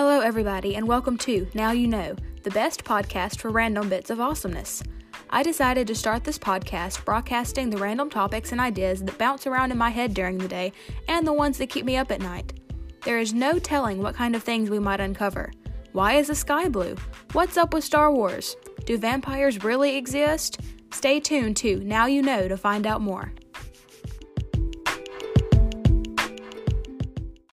Hello, everybody, and welcome to Now You Know, the best podcast for random bits of awesomeness. I decided to start this podcast broadcasting the random topics and ideas that bounce around in my head during the day and the ones that keep me up at night. There is no telling what kind of things we might uncover. Why is the sky blue? What's up with Star Wars? Do vampires really exist? Stay tuned to Now You Know to find out more.